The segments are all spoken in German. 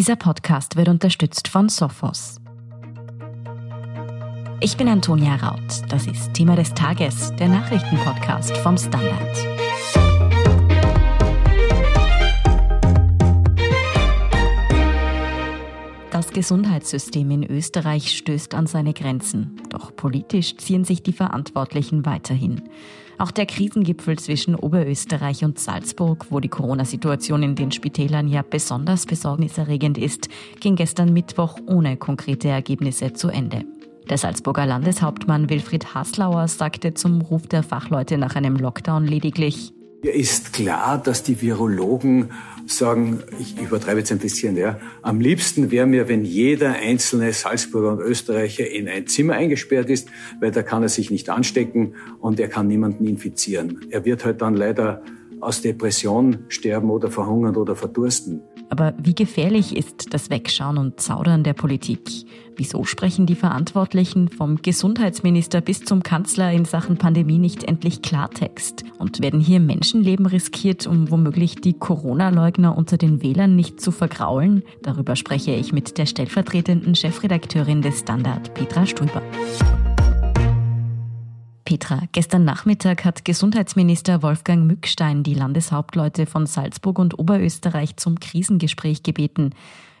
Dieser Podcast wird unterstützt von Sophos. Ich bin Antonia Raut. Das ist Thema des Tages, der Nachrichtenpodcast vom Standard. Das Gesundheitssystem in Österreich stößt an seine Grenzen. Doch politisch ziehen sich die Verantwortlichen weiterhin. Auch der Krisengipfel zwischen Oberösterreich und Salzburg, wo die Corona-Situation in den Spitälern ja besonders besorgniserregend ist, ging gestern Mittwoch ohne konkrete Ergebnisse zu Ende. Der Salzburger Landeshauptmann Wilfried Haslauer sagte zum Ruf der Fachleute nach einem Lockdown lediglich, mir ist klar, dass die Virologen sagen, ich übertreibe jetzt ein bisschen, ja, am liebsten wäre mir, wenn jeder einzelne Salzburger und Österreicher in ein Zimmer eingesperrt ist, weil da kann er sich nicht anstecken und er kann niemanden infizieren. Er wird halt dann leider aus Depression sterben oder verhungern oder verdursten. Aber wie gefährlich ist das Wegschauen und Zaudern der Politik? Wieso sprechen die Verantwortlichen vom Gesundheitsminister bis zum Kanzler in Sachen Pandemie nicht endlich Klartext? Und werden hier Menschenleben riskiert, um womöglich die Corona-Leugner unter den Wählern nicht zu vergraulen? Darüber spreche ich mit der stellvertretenden Chefredakteurin des Standard, Petra Strüber. Petra, gestern Nachmittag hat Gesundheitsminister Wolfgang Mückstein die Landeshauptleute von Salzburg und Oberösterreich zum Krisengespräch gebeten.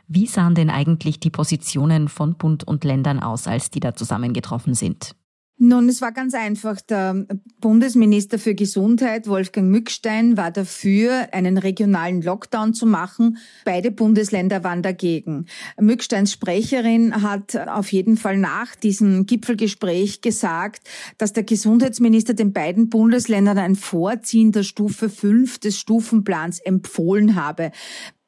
Wie sahen denn eigentlich die Positionen von Bund und Ländern aus, als die da zusammengetroffen sind? Nun, es war ganz einfach. Der Bundesminister für Gesundheit, Wolfgang Mückstein, war dafür, einen regionalen Lockdown zu machen. Beide Bundesländer waren dagegen. Mücksteins Sprecherin hat auf jeden Fall nach diesem Gipfelgespräch gesagt, dass der Gesundheitsminister den beiden Bundesländern ein Vorziehen der Stufe 5 des Stufenplans empfohlen habe.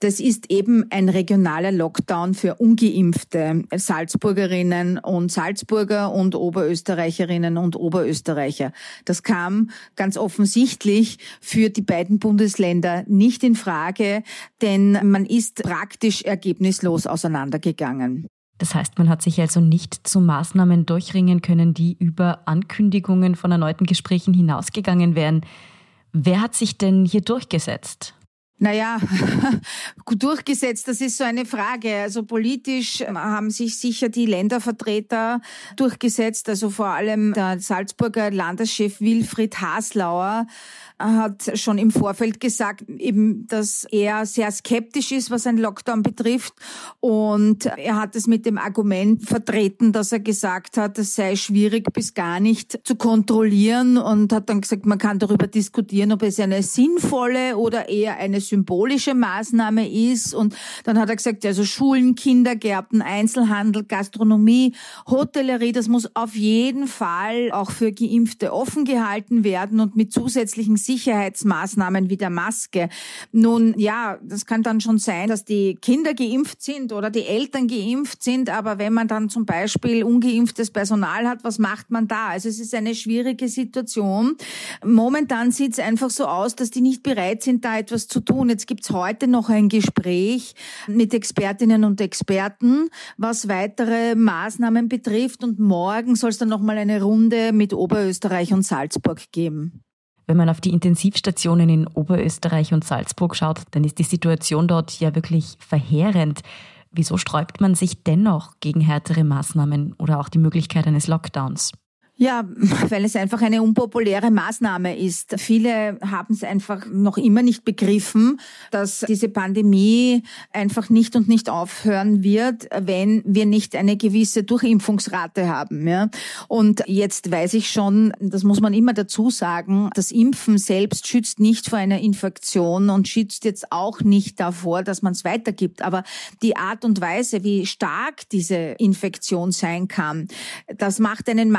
Das ist eben ein regionaler Lockdown für ungeimpfte Salzburgerinnen und Salzburger und Oberösterreicherinnen und Oberösterreicher. Das kam ganz offensichtlich für die beiden Bundesländer nicht in Frage, denn man ist praktisch ergebnislos auseinandergegangen. Das heißt, man hat sich also nicht zu Maßnahmen durchringen können, die über Ankündigungen von erneuten Gesprächen hinausgegangen wären. Wer hat sich denn hier durchgesetzt? Naja, durchgesetzt, das ist so eine Frage. Also politisch haben sich sicher die Ländervertreter durchgesetzt, also vor allem der Salzburger Landeschef Wilfried Haslauer hat schon im Vorfeld gesagt, eben, dass er sehr skeptisch ist, was ein Lockdown betrifft. Und er hat es mit dem Argument vertreten, dass er gesagt hat, es sei schwierig bis gar nicht zu kontrollieren und hat dann gesagt, man kann darüber diskutieren, ob es eine sinnvolle oder eher eine symbolische Maßnahme ist. Und dann hat er gesagt, also Schulen, Kindergärten, Einzelhandel, Gastronomie, Hotellerie, das muss auf jeden Fall auch für Geimpfte offen gehalten werden und mit zusätzlichen Sicherheitsmaßnahmen wie der Maske. Nun, ja, das kann dann schon sein, dass die Kinder geimpft sind oder die Eltern geimpft sind, aber wenn man dann zum Beispiel ungeimpftes Personal hat, was macht man da? Also es ist eine schwierige Situation. Momentan sieht es einfach so aus, dass die nicht bereit sind, da etwas zu tun. Jetzt gibt's heute noch ein Gespräch mit Expertinnen und Experten, was weitere Maßnahmen betrifft und morgen soll es dann nochmal eine Runde mit Oberösterreich und Salzburg geben. Wenn man auf die Intensivstationen in Oberösterreich und Salzburg schaut, dann ist die Situation dort ja wirklich verheerend. Wieso sträubt man sich dennoch gegen härtere Maßnahmen oder auch die Möglichkeit eines Lockdowns? Ja, weil es einfach eine unpopuläre Maßnahme ist. Viele haben es einfach noch immer nicht begriffen, dass diese Pandemie einfach nicht und nicht aufhören wird, wenn wir nicht eine gewisse Durchimpfungsrate haben. Ja? Und jetzt weiß ich schon, das muss man immer dazu sagen, das Impfen selbst schützt nicht vor einer Infektion und schützt jetzt auch nicht davor, dass man es weitergibt. Aber die Art und Weise, wie stark diese Infektion sein kann, das macht einen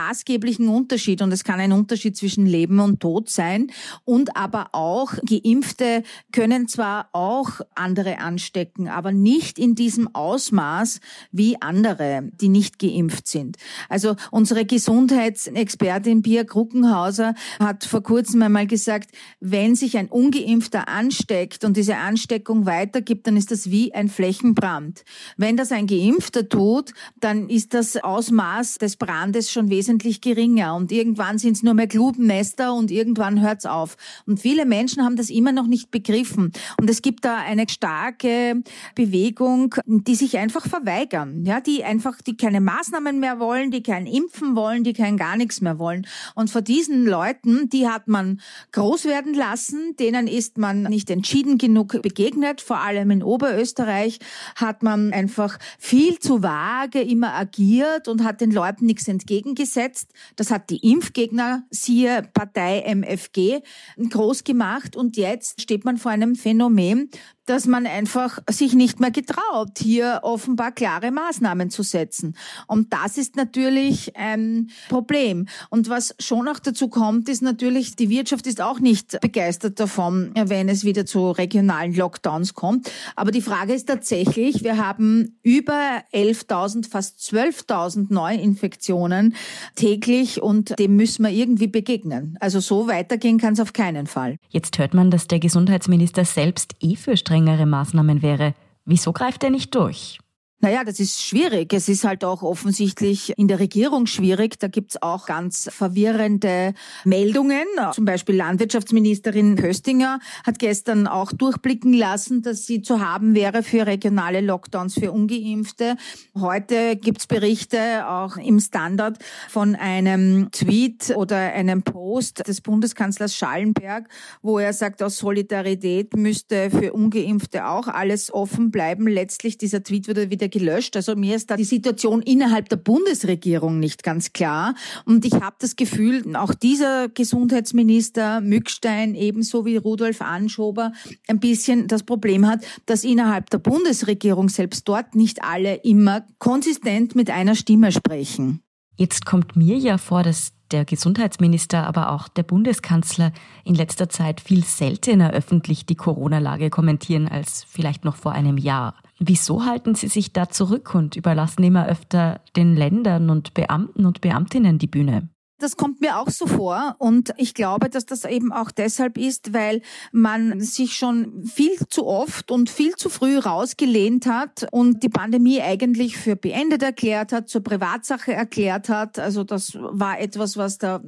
maßgeblichen Unterschied und es kann ein Unterschied zwischen Leben und Tod sein und aber auch Geimpfte können zwar auch andere anstecken, aber nicht in diesem Ausmaß wie andere, die nicht geimpft sind. Also unsere Gesundheitsexpertin Pia Kruckenhauser hat vor kurzem einmal gesagt, wenn sich ein ungeimpfter ansteckt und diese Ansteckung weitergibt, dann ist das wie ein Flächenbrand. Wenn das ein geimpfter tut, dann ist das Ausmaß des Brandes schon wesentlich geringer geringer und irgendwann sind es nur mehr Glubennester und irgendwann hört's auf. Und viele Menschen haben das immer noch nicht begriffen. Und es gibt da eine starke Bewegung, die sich einfach verweigern, ja, die einfach, die keine Maßnahmen mehr wollen, die kein Impfen wollen, die kein gar nichts mehr wollen. Und vor diesen Leuten, die hat man groß werden lassen, denen ist man nicht entschieden genug begegnet, vor allem in Oberösterreich hat man einfach viel zu vage immer agiert und hat den Leuten nichts entgegengesetzt. Das hat die Impfgegner, siehe Partei MFG, groß gemacht. Und jetzt steht man vor einem Phänomen, dass man einfach sich nicht mehr getraut, hier offenbar klare Maßnahmen zu setzen. Und das ist natürlich ein Problem. Und was schon auch dazu kommt, ist natürlich, die Wirtschaft ist auch nicht begeistert davon, wenn es wieder zu regionalen Lockdowns kommt. Aber die Frage ist tatsächlich, wir haben über 11.000, fast 12.000 Neuinfektionen täglich und dem müssen wir irgendwie begegnen. Also so weitergehen kann es auf keinen Fall. Jetzt hört man, dass der Gesundheitsminister selbst eh für strengere Maßnahmen wäre. Wieso greift er nicht durch? Naja, das ist schwierig. Es ist halt auch offensichtlich in der Regierung schwierig. Da gibt's auch ganz verwirrende Meldungen. Zum Beispiel Landwirtschaftsministerin Köstinger hat gestern auch durchblicken lassen, dass sie zu haben wäre für regionale Lockdowns für Ungeimpfte. Heute gibt's Berichte auch im Standard von einem Tweet oder einem Post des Bundeskanzlers Schallenberg, wo er sagt, aus Solidarität müsste für Ungeimpfte auch alles offen bleiben. Letztlich dieser Tweet wurde wieder gelöscht. Also mir ist da die Situation innerhalb der Bundesregierung nicht ganz klar. Und ich habe das Gefühl, auch dieser Gesundheitsminister Mückstein, ebenso wie Rudolf Anschober, ein bisschen das Problem hat, dass innerhalb der Bundesregierung selbst dort nicht alle immer konsistent mit einer Stimme sprechen. Jetzt kommt mir ja vor, dass der Gesundheitsminister, aber auch der Bundeskanzler in letzter Zeit viel seltener öffentlich die Corona-Lage kommentieren als vielleicht noch vor einem Jahr. Wieso halten Sie sich da zurück und überlassen immer öfter den Ländern und Beamten und Beamtinnen die Bühne? Das kommt mir auch so vor und ich glaube, dass das eben auch deshalb ist, weil man sich schon viel zu oft und viel zu früh rausgelehnt hat und die Pandemie eigentlich für beendet erklärt hat, zur Privatsache erklärt hat. Also das war etwas, was der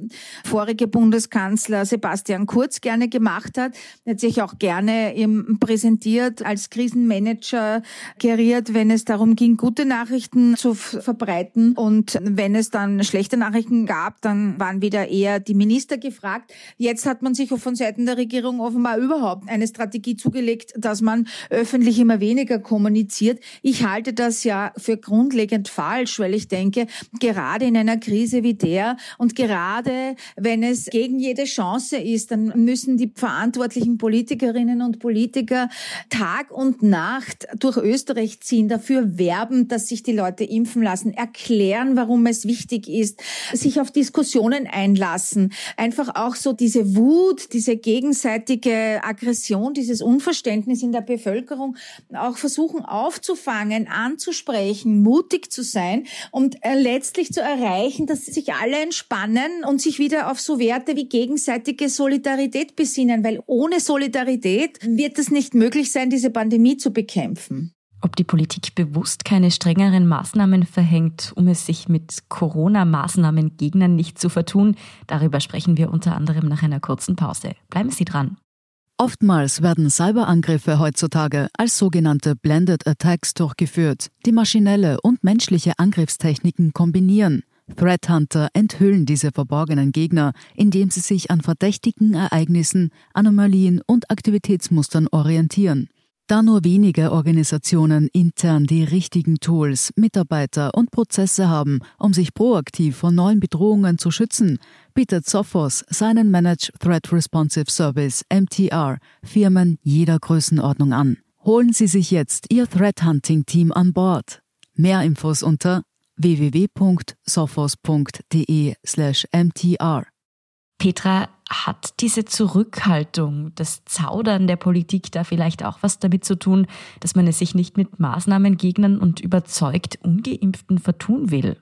vorige Bundeskanzler Sebastian Kurz gerne gemacht hat. Er hat sich auch gerne präsentiert als Krisenmanager geriert, wenn es darum ging, gute Nachrichten zu verbreiten und wenn es dann schlechte Nachrichten gab, dann waren wieder eher die Minister gefragt. Jetzt hat man sich von Seiten der Regierung offenbar überhaupt eine Strategie zugelegt, dass man öffentlich immer weniger kommuniziert. Ich halte das ja für grundlegend falsch, weil ich denke, gerade in einer Krise wie der und gerade wenn es gegen jede Chance ist, dann müssen die verantwortlichen Politikerinnen und Politiker Tag und Nacht durch Österreich ziehen, dafür werben, dass sich die Leute impfen lassen, erklären, warum es wichtig ist, sich auf Diskussionen Diskussionen einlassen. Einfach auch so diese Wut, diese gegenseitige Aggression, dieses Unverständnis in der Bevölkerung auch versuchen aufzufangen, anzusprechen, mutig zu sein und äh, letztlich zu erreichen, dass sich alle entspannen und sich wieder auf so Werte wie gegenseitige Solidarität besinnen, weil ohne Solidarität wird es nicht möglich sein, diese Pandemie zu bekämpfen. Ob die Politik bewusst keine strengeren Maßnahmen verhängt, um es sich mit Corona-Maßnahmengegnern nicht zu vertun, darüber sprechen wir unter anderem nach einer kurzen Pause. Bleiben Sie dran. Oftmals werden Cyberangriffe heutzutage als sogenannte Blended Attacks durchgeführt, die maschinelle und menschliche Angriffstechniken kombinieren. Threat Hunter enthüllen diese verborgenen Gegner, indem sie sich an verdächtigen Ereignissen, Anomalien und Aktivitätsmustern orientieren. Da nur wenige Organisationen intern die richtigen Tools, Mitarbeiter und Prozesse haben, um sich proaktiv vor neuen Bedrohungen zu schützen, bietet Sophos seinen Managed Threat Responsive Service MTR Firmen jeder Größenordnung an. Holen Sie sich jetzt Ihr Threat Hunting Team an Bord. Mehr Infos unter www.sophos.de/mtr. Petra, hat diese Zurückhaltung, das Zaudern der Politik da vielleicht auch was damit zu tun, dass man es sich nicht mit Maßnahmengegnern und überzeugt ungeimpften vertun will?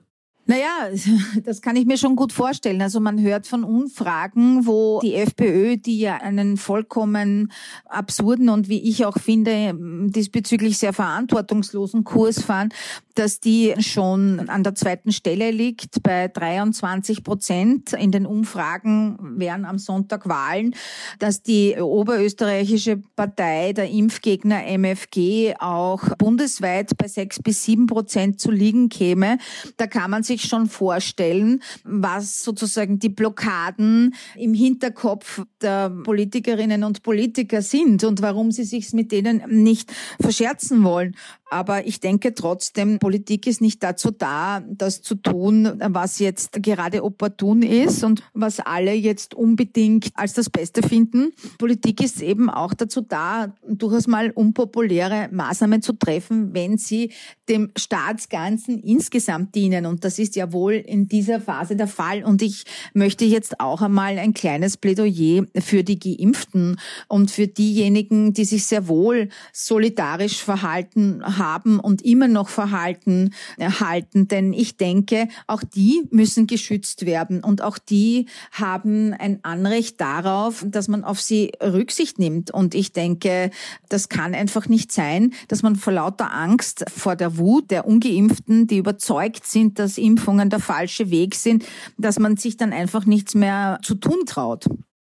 Naja, das kann ich mir schon gut vorstellen. Also man hört von Umfragen, wo die FPÖ, die ja einen vollkommen absurden und wie ich auch finde, diesbezüglich sehr verantwortungslosen Kurs fahren, dass die schon an der zweiten Stelle liegt bei 23 Prozent. In den Umfragen wären am Sonntag Wahlen, dass die oberösterreichische Partei der Impfgegner MFG auch bundesweit bei sechs bis sieben Prozent zu liegen käme. Da kann man sich schon vorstellen, was sozusagen die Blockaden im Hinterkopf der Politikerinnen und Politiker sind und warum sie sich mit denen nicht verscherzen wollen. Aber ich denke trotzdem, Politik ist nicht dazu da, das zu tun, was jetzt gerade opportun ist und was alle jetzt unbedingt als das Beste finden. Politik ist eben auch dazu da, durchaus mal unpopuläre Maßnahmen zu treffen, wenn sie dem Staatsganzen insgesamt dienen. Und das ist ja wohl in dieser Phase der Fall. Und ich möchte jetzt auch einmal ein kleines Plädoyer für die Geimpften und für diejenigen, die sich sehr wohl solidarisch verhalten haben und immer noch verhalten halten. Denn ich denke, auch die müssen geschützt werden und auch die haben ein Anrecht darauf, dass man auf sie Rücksicht nimmt. Und ich denke, das kann einfach nicht sein, dass man vor lauter Angst vor der Wut der Ungeimpften, die überzeugt sind, dass Impfungen der falsche Weg sind, dass man sich dann einfach nichts mehr zu tun traut.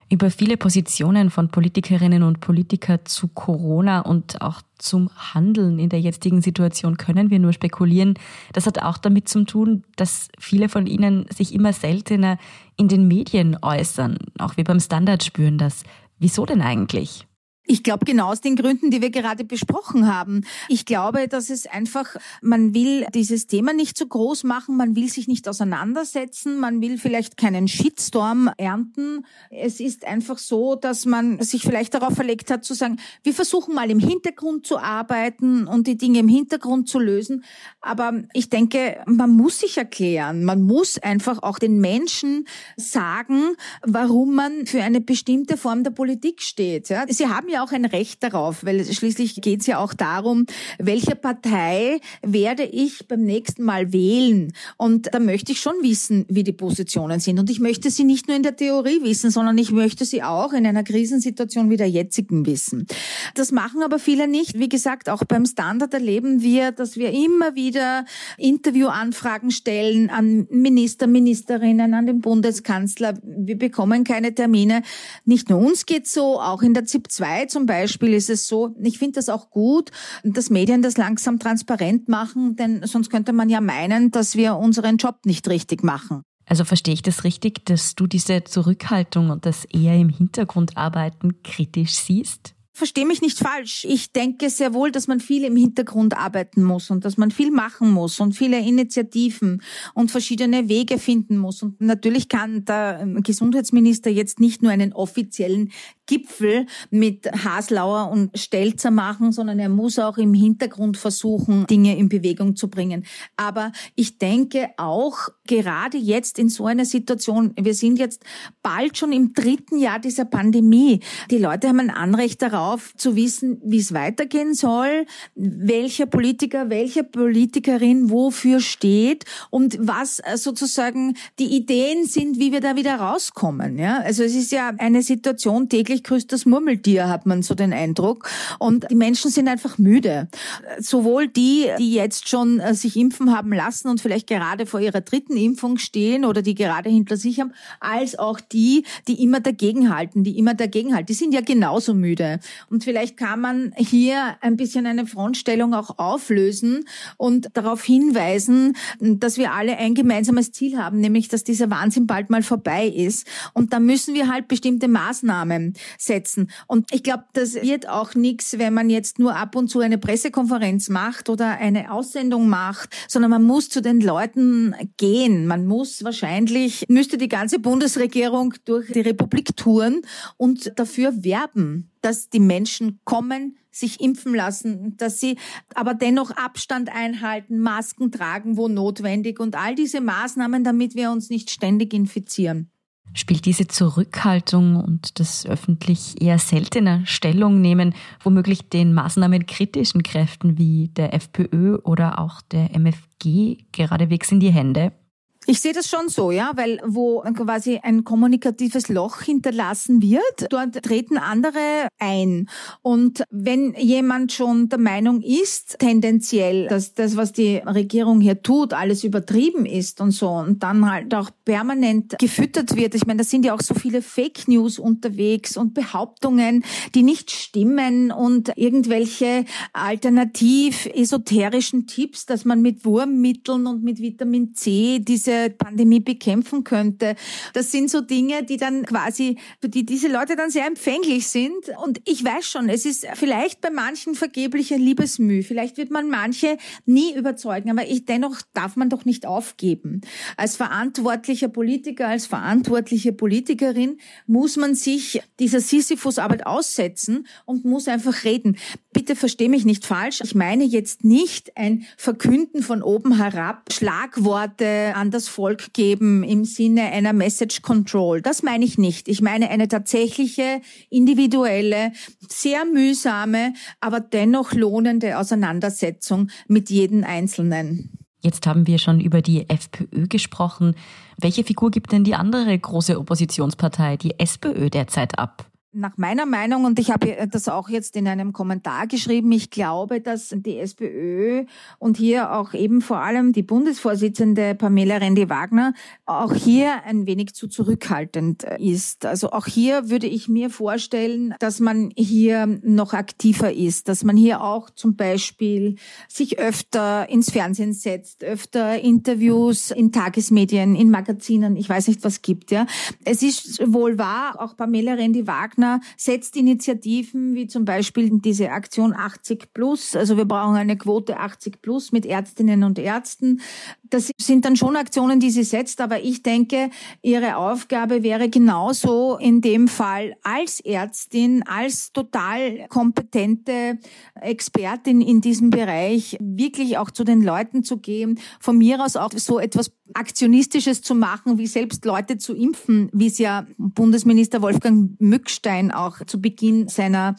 Über viele Positionen von Politikerinnen und Politikern zu Corona und auch zum Handeln in der jetzigen Situation können wir nur spekulieren. Das hat auch damit zu tun, dass viele von ihnen sich immer seltener in den Medien äußern. Auch wir beim Standard spüren das. Wieso denn eigentlich? Ich glaube genau aus den Gründen, die wir gerade besprochen haben. Ich glaube, dass es einfach, man will dieses Thema nicht zu groß machen, man will sich nicht auseinandersetzen, man will vielleicht keinen Shitstorm ernten. Es ist einfach so, dass man sich vielleicht darauf verlegt hat zu sagen, wir versuchen mal im Hintergrund zu arbeiten und die Dinge im Hintergrund zu lösen. Aber ich denke, man muss sich erklären, man muss einfach auch den Menschen sagen, warum man für eine bestimmte Form der Politik steht. Ja, Sie haben ja ja auch ein Recht darauf, weil schließlich geht es ja auch darum, welche Partei werde ich beim nächsten Mal wählen. Und da möchte ich schon wissen, wie die Positionen sind. Und ich möchte sie nicht nur in der Theorie wissen, sondern ich möchte sie auch in einer Krisensituation wie der jetzigen wissen. Das machen aber viele nicht. Wie gesagt, auch beim Standard erleben wir, dass wir immer wieder Interviewanfragen stellen an Minister, Ministerinnen, an den Bundeskanzler. Wir bekommen keine Termine. Nicht nur uns geht so, auch in der ZIP 2 zum Beispiel ist es so, ich finde das auch gut, dass Medien das langsam transparent machen, denn sonst könnte man ja meinen, dass wir unseren Job nicht richtig machen. Also verstehe ich das richtig, dass du diese Zurückhaltung und das eher im Hintergrund arbeiten kritisch siehst? Verstehe mich nicht falsch. Ich denke sehr wohl, dass man viel im Hintergrund arbeiten muss und dass man viel machen muss und viele Initiativen und verschiedene Wege finden muss. Und natürlich kann der Gesundheitsminister jetzt nicht nur einen offiziellen Gipfel mit Haslauer und Stelzer machen, sondern er muss auch im Hintergrund versuchen, Dinge in Bewegung zu bringen. Aber ich denke auch gerade jetzt in so einer Situation, wir sind jetzt bald schon im dritten Jahr dieser Pandemie. Die Leute haben ein Anrecht darauf zu wissen, wie es weitergehen soll, welcher Politiker, welche Politikerin wofür steht und was sozusagen die Ideen sind, wie wir da wieder rauskommen. Ja, also es ist ja eine Situation täglich täglich grüßt das Murmeltier, hat man so den Eindruck. Und die Menschen sind einfach müde. Sowohl die, die jetzt schon äh, sich impfen haben lassen und vielleicht gerade vor ihrer dritten Impfung stehen oder die gerade hinter sich haben, als auch die, die immer dagegenhalten, die immer dagegenhalten. Die sind ja genauso müde. Und vielleicht kann man hier ein bisschen eine Frontstellung auch auflösen und darauf hinweisen, dass wir alle ein gemeinsames Ziel haben, nämlich dass dieser Wahnsinn bald mal vorbei ist. Und da müssen wir halt bestimmte Maßnahmen setzen. Und ich glaube, das wird auch nichts, wenn man jetzt nur ab und zu eine Pressekonferenz macht oder eine Aussendung macht, sondern man muss zu den Leuten gehen. Man muss wahrscheinlich, müsste die ganze Bundesregierung durch die Republik touren und dafür werben, dass die Menschen kommen, sich impfen lassen, dass sie aber dennoch Abstand einhalten, Masken tragen, wo notwendig und all diese Maßnahmen, damit wir uns nicht ständig infizieren. Spielt diese Zurückhaltung und das öffentlich eher seltener Stellung nehmen womöglich den maßnahmenkritischen Kräften wie der FPÖ oder auch der MFG geradewegs in die Hände? Ich sehe das schon so, ja, weil wo quasi ein kommunikatives Loch hinterlassen wird, dort treten andere ein. Und wenn jemand schon der Meinung ist, tendenziell, dass das, was die Regierung hier tut, alles übertrieben ist und so, und dann halt auch permanent gefüttert wird. Ich meine, da sind ja auch so viele Fake News unterwegs und Behauptungen, die nicht stimmen und irgendwelche alternativ esoterischen Tipps, dass man mit Wurmmitteln und mit Vitamin C diese Pandemie bekämpfen könnte. Das sind so Dinge, die dann quasi, für die diese Leute dann sehr empfänglich sind. Und ich weiß schon, es ist vielleicht bei manchen vergeblicher Liebesmüh. Vielleicht wird man manche nie überzeugen, aber ich, dennoch darf man doch nicht aufgeben. Als verantwortlicher Politiker, als verantwortliche Politikerin muss man sich dieser Sisyphus-Arbeit aussetzen und muss einfach reden. Bitte versteh mich nicht falsch. Ich meine jetzt nicht ein Verkünden von oben herab, Schlagworte an das Volk geben im Sinne einer Message Control. Das meine ich nicht. Ich meine eine tatsächliche, individuelle, sehr mühsame, aber dennoch lohnende Auseinandersetzung mit jedem Einzelnen. Jetzt haben wir schon über die FPÖ gesprochen. Welche Figur gibt denn die andere große Oppositionspartei, die SPÖ, derzeit ab? Nach meiner Meinung, und ich habe das auch jetzt in einem Kommentar geschrieben, ich glaube, dass die SPÖ und hier auch eben vor allem die Bundesvorsitzende Pamela Rendi-Wagner auch hier ein wenig zu zurückhaltend ist. Also auch hier würde ich mir vorstellen, dass man hier noch aktiver ist, dass man hier auch zum Beispiel sich öfter ins Fernsehen setzt, öfter Interviews in Tagesmedien, in Magazinen, ich weiß nicht was gibt, ja. Es ist wohl wahr, auch Pamela Rendi-Wagner Partner setzt Initiativen wie zum Beispiel diese Aktion 80 plus. Also wir brauchen eine Quote 80 plus mit Ärztinnen und Ärzten. Das sind dann schon Aktionen, die sie setzt, aber ich denke, ihre Aufgabe wäre genauso in dem Fall als Ärztin, als total kompetente Expertin in diesem Bereich wirklich auch zu den Leuten zu gehen, von mir aus auch so etwas Aktionistisches zu machen, wie selbst Leute zu impfen, wie es ja Bundesminister Wolfgang Mückstein auch zu Beginn seiner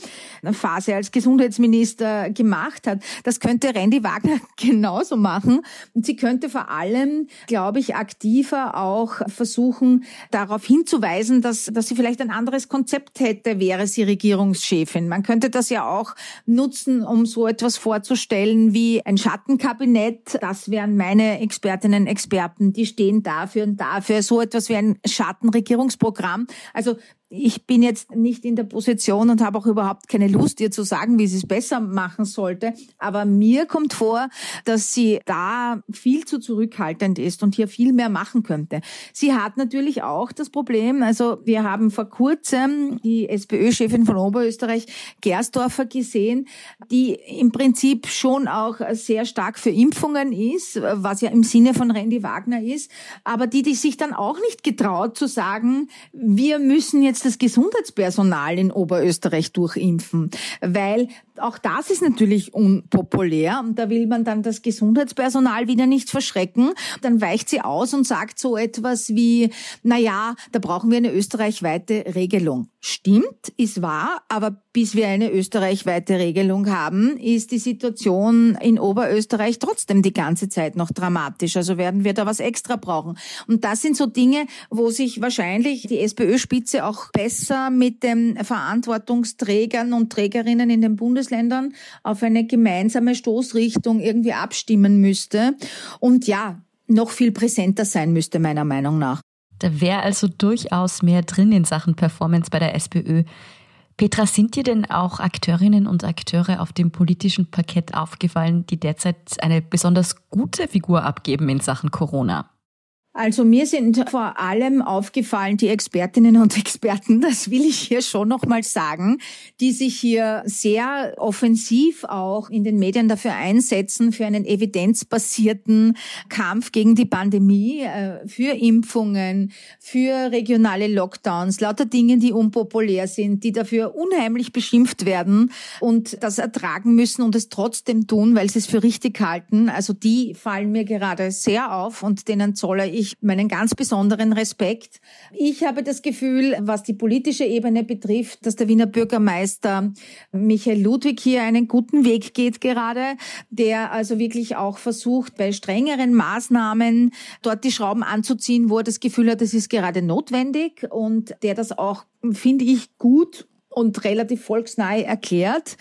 Phase als Gesundheitsminister gemacht hat. Das könnte Randy Wagner genauso machen. Und sie könnte vor allem, glaube ich, aktiver auch versuchen, darauf hinzuweisen, dass, dass sie vielleicht ein anderes Konzept hätte, wäre sie Regierungschefin. Man könnte das ja auch nutzen, um so etwas vorzustellen wie ein Schattenkabinett. Das wären meine Expertinnen, Experten, die stehen dafür und dafür, so etwas wie ein Schattenregierungsprogramm. Also ich bin jetzt nicht in der Position und habe auch überhaupt keine Lust, ihr zu sagen, wie sie es besser machen sollte. Aber mir kommt vor, dass sie da viel zu zurückhaltend ist und hier viel mehr machen könnte. Sie hat natürlich auch das Problem, also wir haben vor kurzem die SPÖ-Chefin von Oberösterreich, Gersdorfer, gesehen, die im Prinzip schon auch sehr stark für Impfungen ist, was ja im Sinne von Randy Wagner ist, aber die, die sich dann auch nicht getraut zu sagen, wir müssen jetzt das Gesundheitspersonal in Oberösterreich durchimpfen, weil auch das ist natürlich unpopulär und da will man dann das Gesundheitspersonal wieder nicht verschrecken. Dann weicht sie aus und sagt so etwas wie, na ja, da brauchen wir eine österreichweite Regelung. Stimmt, ist wahr, aber bis wir eine österreichweite Regelung haben, ist die Situation in Oberösterreich trotzdem die ganze Zeit noch dramatisch. Also werden wir da was extra brauchen. Und das sind so Dinge, wo sich wahrscheinlich die SPÖ-Spitze auch besser mit den Verantwortungsträgern und Trägerinnen in den Bundesländern auf eine gemeinsame Stoßrichtung irgendwie abstimmen müsste. Und ja, noch viel präsenter sein müsste, meiner Meinung nach. Da wäre also durchaus mehr drin in Sachen Performance bei der SPÖ. Petra, sind dir denn auch Akteurinnen und Akteure auf dem politischen Parkett aufgefallen, die derzeit eine besonders gute Figur abgeben in Sachen Corona? Also mir sind vor allem aufgefallen die Expertinnen und Experten, das will ich hier schon nochmal sagen, die sich hier sehr offensiv auch in den Medien dafür einsetzen, für einen evidenzbasierten Kampf gegen die Pandemie, äh, für Impfungen, für regionale Lockdowns, lauter Dinge, die unpopulär sind, die dafür unheimlich beschimpft werden und das ertragen müssen und es trotzdem tun, weil sie es für richtig halten. Also die fallen mir gerade sehr auf und denen zolle ich ich meinen ganz besonderen Respekt. Ich habe das Gefühl, was die politische Ebene betrifft, dass der Wiener Bürgermeister Michael Ludwig hier einen guten Weg geht gerade, der also wirklich auch versucht, bei strengeren Maßnahmen dort die Schrauben anzuziehen, wo er das Gefühl hat, das ist gerade notwendig und der das auch, finde ich, gut und relativ volksnahe erklärt.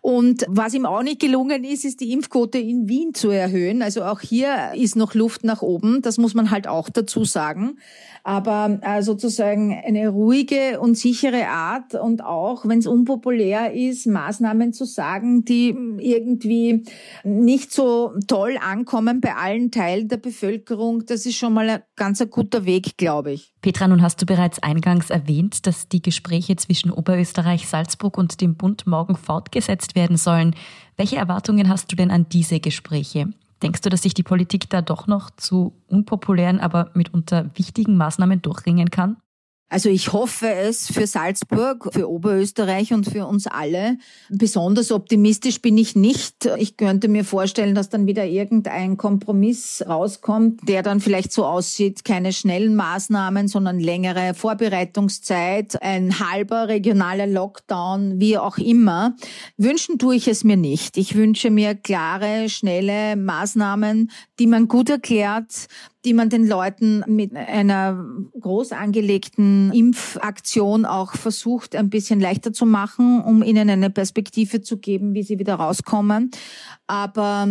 Und was ihm auch nicht gelungen ist, ist die Impfquote in Wien zu erhöhen. Also auch hier ist noch Luft nach oben. Das muss man halt auch dazu sagen aber äh, sozusagen eine ruhige und sichere Art und auch, wenn es unpopulär ist, Maßnahmen zu sagen, die irgendwie nicht so toll ankommen bei allen Teilen der Bevölkerung, das ist schon mal ein ganz ein guter Weg, glaube ich. Petra, nun hast du bereits eingangs erwähnt, dass die Gespräche zwischen Oberösterreich, Salzburg und dem Bund morgen fortgesetzt werden sollen. Welche Erwartungen hast du denn an diese Gespräche? Denkst du, dass sich die Politik da doch noch zu unpopulären, aber mitunter wichtigen Maßnahmen durchringen kann? Also ich hoffe es für Salzburg, für Oberösterreich und für uns alle. Besonders optimistisch bin ich nicht. Ich könnte mir vorstellen, dass dann wieder irgendein Kompromiss rauskommt, der dann vielleicht so aussieht, keine schnellen Maßnahmen, sondern längere Vorbereitungszeit, ein halber regionaler Lockdown, wie auch immer. Wünschen tue ich es mir nicht. Ich wünsche mir klare, schnelle Maßnahmen, die man gut erklärt, die man den Leuten mit einer groß angelegten Impfaktion auch versucht, ein bisschen leichter zu machen, um ihnen eine Perspektive zu geben, wie sie wieder rauskommen. Aber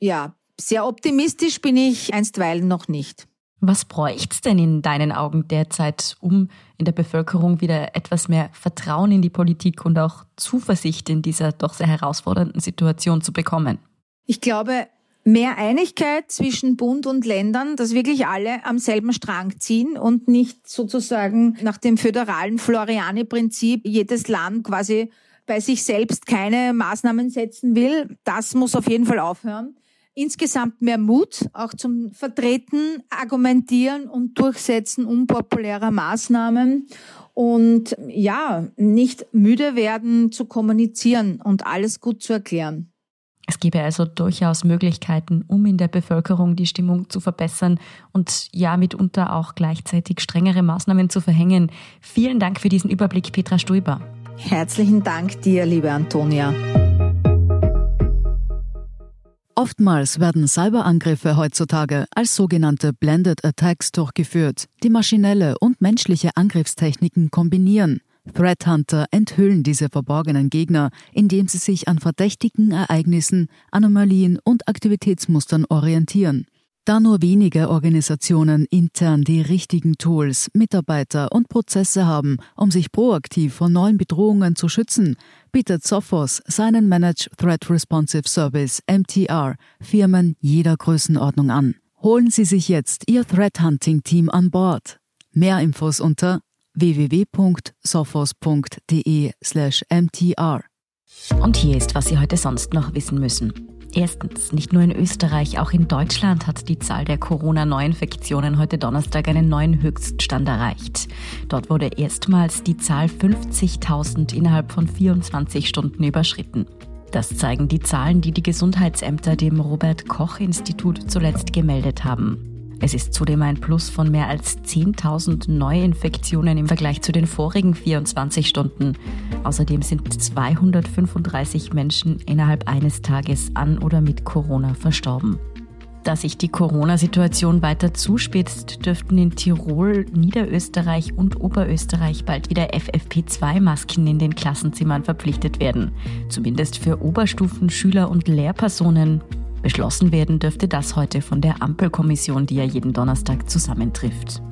ja, sehr optimistisch bin ich einstweilen noch nicht. Was bräucht's denn in deinen Augen derzeit, um in der Bevölkerung wieder etwas mehr Vertrauen in die Politik und auch Zuversicht in dieser doch sehr herausfordernden Situation zu bekommen? Ich glaube, mehr Einigkeit zwischen Bund und Ländern, dass wirklich alle am selben Strang ziehen und nicht sozusagen nach dem föderalen Floriani-Prinzip jedes Land quasi bei sich selbst keine Maßnahmen setzen will. Das muss auf jeden Fall aufhören. Insgesamt mehr Mut, auch zum Vertreten, Argumentieren und Durchsetzen unpopulärer Maßnahmen und ja, nicht müde werden zu kommunizieren und alles gut zu erklären. Es gäbe also durchaus Möglichkeiten, um in der Bevölkerung die Stimmung zu verbessern und ja mitunter auch gleichzeitig strengere Maßnahmen zu verhängen. Vielen Dank für diesen Überblick, Petra Stuiber. Herzlichen Dank dir, liebe Antonia. Oftmals werden Cyberangriffe heutzutage als sogenannte Blended Attacks durchgeführt, die maschinelle und menschliche Angriffstechniken kombinieren. Threat Hunter enthüllen diese verborgenen Gegner, indem sie sich an verdächtigen Ereignissen, Anomalien und Aktivitätsmustern orientieren. Da nur wenige Organisationen intern die richtigen Tools, Mitarbeiter und Prozesse haben, um sich proaktiv vor neuen Bedrohungen zu schützen, bietet Sophos seinen Managed Threat Responsive Service MTR Firmen jeder Größenordnung an. Holen Sie sich jetzt Ihr Threat Hunting Team an Bord. Mehr Infos unter www.sophos.de/mtr. Und hier ist, was Sie heute sonst noch wissen müssen. Erstens, nicht nur in Österreich, auch in Deutschland hat die Zahl der Corona-Neuinfektionen heute Donnerstag einen neuen Höchststand erreicht. Dort wurde erstmals die Zahl 50.000 innerhalb von 24 Stunden überschritten. Das zeigen die Zahlen, die die Gesundheitsämter dem Robert Koch Institut zuletzt gemeldet haben. Es ist zudem ein Plus von mehr als 10.000 Neuinfektionen im Vergleich zu den vorigen 24 Stunden. Außerdem sind 235 Menschen innerhalb eines Tages an oder mit Corona verstorben. Da sich die Corona-Situation weiter zuspitzt, dürften in Tirol, Niederösterreich und Oberösterreich bald wieder FFP2-Masken in den Klassenzimmern verpflichtet werden. Zumindest für Oberstufenschüler und Lehrpersonen. Beschlossen werden dürfte das heute von der Ampelkommission, die ja jeden Donnerstag zusammentrifft.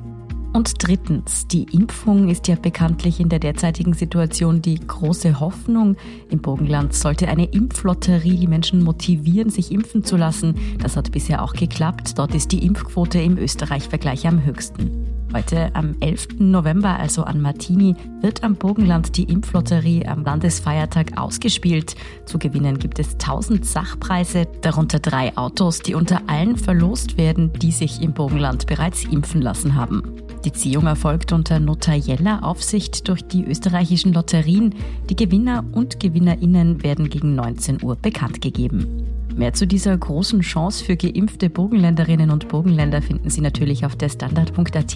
Und drittens, die Impfung ist ja bekanntlich in der derzeitigen Situation die große Hoffnung. Im Burgenland sollte eine Impflotterie die Menschen motivieren, sich impfen zu lassen. Das hat bisher auch geklappt. Dort ist die Impfquote im Österreich-Vergleich am höchsten. Heute am 11. November, also an Martini, wird am Burgenland die Impflotterie am Landesfeiertag ausgespielt. Zu gewinnen gibt es 1000 Sachpreise, darunter drei Autos, die unter allen verlost werden, die sich im Burgenland bereits impfen lassen haben. Die Ziehung erfolgt unter notarieller Aufsicht durch die österreichischen Lotterien. Die Gewinner und Gewinnerinnen werden gegen 19 Uhr bekannt gegeben. Mehr zu dieser großen Chance für geimpfte Burgenländerinnen und Burgenländer finden Sie natürlich auf der Standard.at,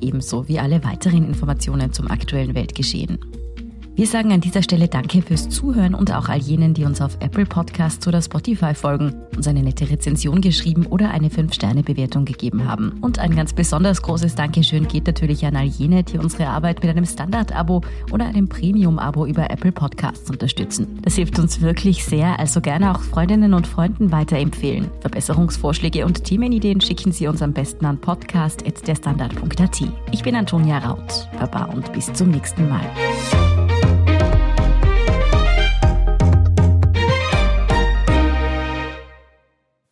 ebenso wie alle weiteren Informationen zum aktuellen Weltgeschehen. Wir sagen an dieser Stelle Danke fürs Zuhören und auch all jenen, die uns auf Apple Podcasts oder Spotify folgen, uns eine nette Rezension geschrieben oder eine 5-Sterne-Bewertung gegeben haben. Und ein ganz besonders großes Dankeschön geht natürlich an all jene, die unsere Arbeit mit einem Standard-Abo oder einem Premium-Abo über Apple Podcasts unterstützen. Das hilft uns wirklich sehr, also gerne auch Freundinnen und Freunden weiterempfehlen. Verbesserungsvorschläge und Themenideen schicken Sie uns am besten an podcast.derstandard.at. Ich bin Antonia Raut. Baba und bis zum nächsten Mal.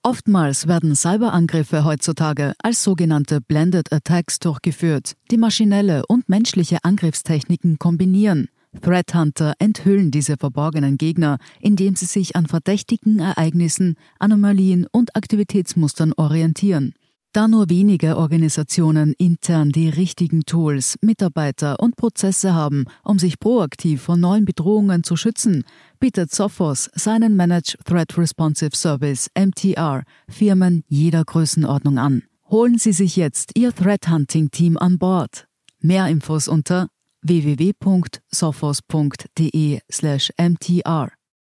Oftmals werden Cyberangriffe heutzutage als sogenannte Blended Attacks durchgeführt, die maschinelle und menschliche Angriffstechniken kombinieren. Threat Hunter enthüllen diese verborgenen Gegner, indem sie sich an verdächtigen Ereignissen, Anomalien und Aktivitätsmustern orientieren. Da nur wenige Organisationen intern die richtigen Tools, Mitarbeiter und Prozesse haben, um sich proaktiv vor neuen Bedrohungen zu schützen, bietet Sophos seinen Managed Threat Responsive Service MTR Firmen jeder Größenordnung an. Holen Sie sich jetzt Ihr Threat Hunting Team an Bord. Mehr Infos unter www.sophos.de/mtr.